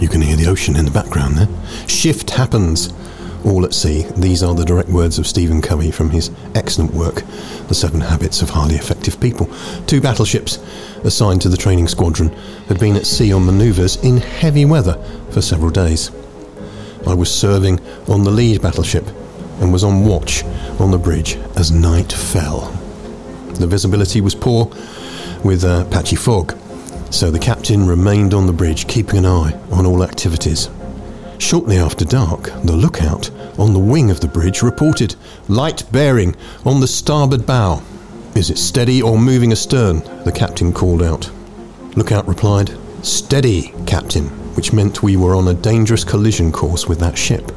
You can hear the ocean in the background there. Shift happens. All at sea. These are the direct words of Stephen Covey from his excellent work, The Seven Habits of Highly Effective People. Two battleships assigned to the training squadron had been at sea on manoeuvres in heavy weather for several days. I was serving on the lead battleship and was on watch on the bridge as night fell. The visibility was poor with a patchy fog, so the captain remained on the bridge keeping an eye on all activities. Shortly after dark, the lookout on the wing of the bridge reported light bearing on the starboard bow. Is it steady or moving astern? The captain called out. Lookout replied, Steady, captain, which meant we were on a dangerous collision course with that ship.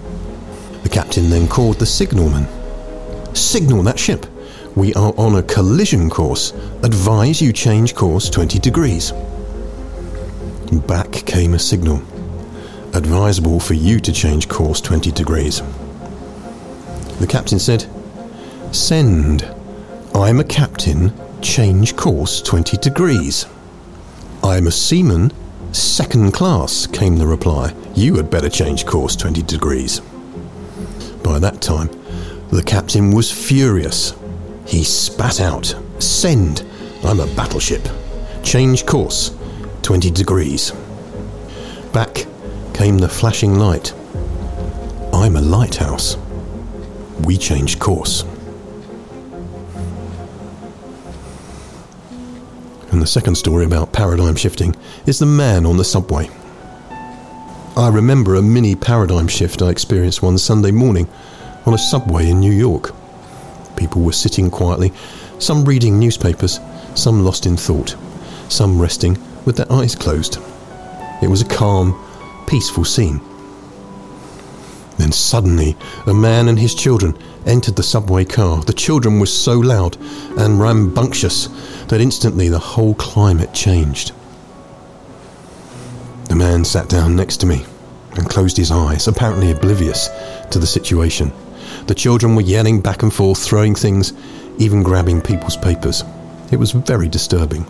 The captain then called the signalman. Signal that ship. We are on a collision course. Advise you change course 20 degrees. Back came a signal. Advisable for you to change course 20 degrees. The captain said, Send. I'm a captain. Change course 20 degrees. I'm a seaman. Second class, came the reply. You had better change course 20 degrees. By that time, the captain was furious. He spat out, Send! I'm a battleship. Change course 20 degrees. Back came the flashing light. I'm a lighthouse. We changed course. And the second story about paradigm shifting is the man on the subway. I remember a mini paradigm shift I experienced one Sunday morning on a subway in New York. People were sitting quietly, some reading newspapers, some lost in thought, some resting with their eyes closed. It was a calm, peaceful scene. Then suddenly, a man and his children entered the subway car. The children were so loud and rambunctious that instantly the whole climate changed. The man sat down next to me and closed his eyes, apparently oblivious to the situation. The children were yelling back and forth, throwing things, even grabbing people's papers. It was very disturbing.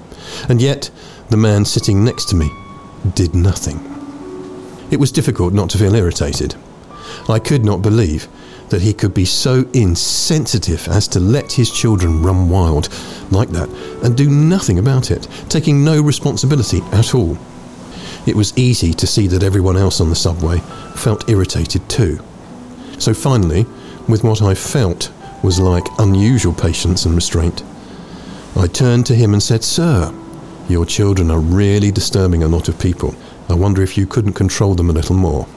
And yet, the man sitting next to me did nothing. It was difficult not to feel irritated. I could not believe that he could be so insensitive as to let his children run wild like that and do nothing about it, taking no responsibility at all. It was easy to see that everyone else on the subway felt irritated too. So finally, with what I felt was like unusual patience and restraint, I turned to him and said, Sir, your children are really disturbing a lot of people. I wonder if you couldn't control them a little more.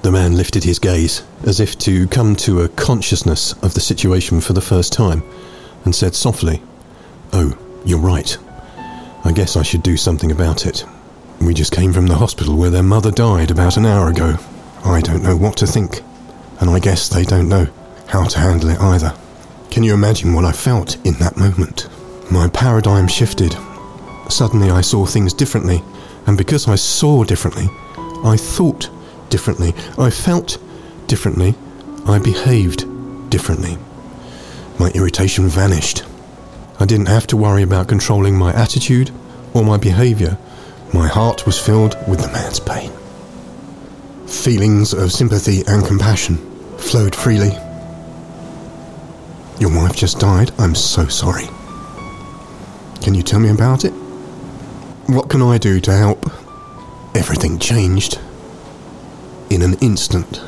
The man lifted his gaze, as if to come to a consciousness of the situation for the first time, and said softly, Oh, you're right. I guess I should do something about it. We just came from the hospital where their mother died about an hour ago. I don't know what to think, and I guess they don't know how to handle it either. Can you imagine what I felt in that moment? My paradigm shifted. Suddenly I saw things differently, and because I saw differently, I thought differently, I felt differently, I behaved differently. My irritation vanished. I didn't have to worry about controlling my attitude or my behaviour. My heart was filled with the man's pain. Feelings of sympathy and compassion flowed freely. Your wife just died. I'm so sorry. Can you tell me about it? What can I do to help? Everything changed in an instant.